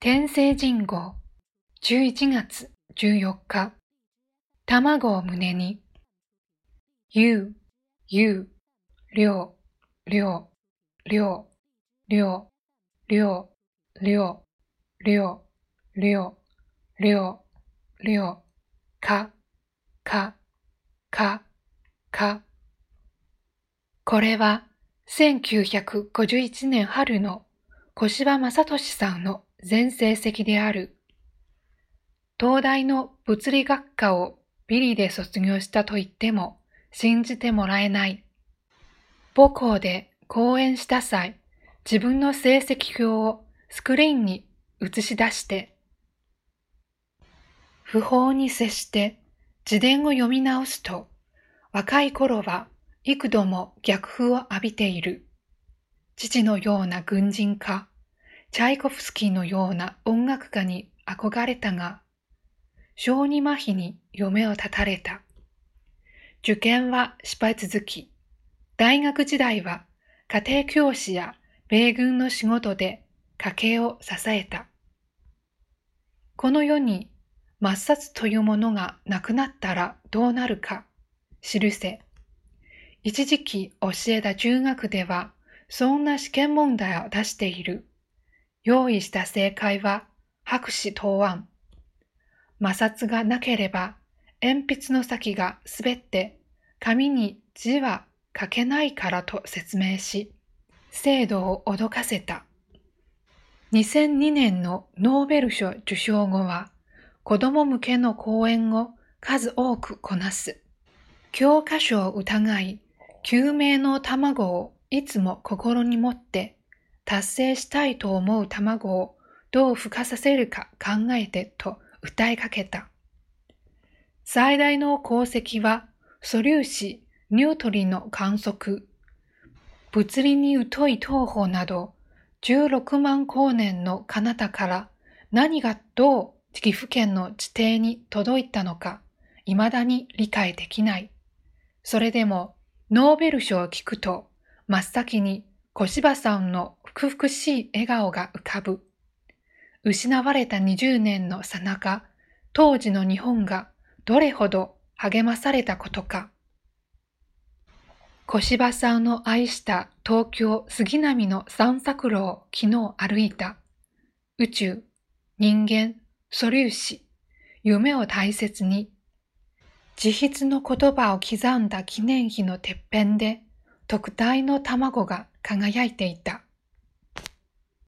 天聖人号。11月14日。卵を胸に。ゆう、ゆう、りょう、りょう、りょう、りょう、りょう、りょう、りょう、りょう、りょう、りょう、か、か、か、か。これは1951年春の小柴正俊さんの全成績である。東大の物理学科をビリで卒業したと言っても信じてもらえない。母校で講演した際、自分の成績表をスクリーンに映し出して、不法に接して自伝を読み直すと、若い頃は幾度も逆風を浴びている。父のような軍人か、チャイコフスキーのような音楽家に憧れたが、小児麻痺に嫁を絶たれた。受験は失敗続き、大学時代は家庭教師や米軍の仕事で家計を支えた。この世に抹殺というものがなくなったらどうなるか、記せ。一時期教えた中学では、そんな試験問題を出している。用意した正解は白紙答案。摩擦がなければ鉛筆の先が滑って紙に字は書けないからと説明し、制度を脅かせた。2002年のノーベル賞受賞後は子供向けの講演を数多くこなす。教科書を疑い、救命の卵をいつも心に持って達成したいと思う卵をどう孵化させるか考えてと訴えかけた。最大の功績は素粒子ニュートリの観測、物理に疎い東方など16万光年の彼方から何がどう岐阜県の地底に届いたのか未だに理解できない。それでもノーベル賞を聞くと真っ先に小柴さんの福々しい笑顔が浮かぶ。失われた20年のさなか、当時の日本がどれほど励まされたことか。小柴さんの愛した東京杉並の散策路を昨日歩いた。宇宙、人間、素粒子、夢を大切に。自筆の言葉を刻んだ記念碑のてっぺんで、特大の卵が輝いていた。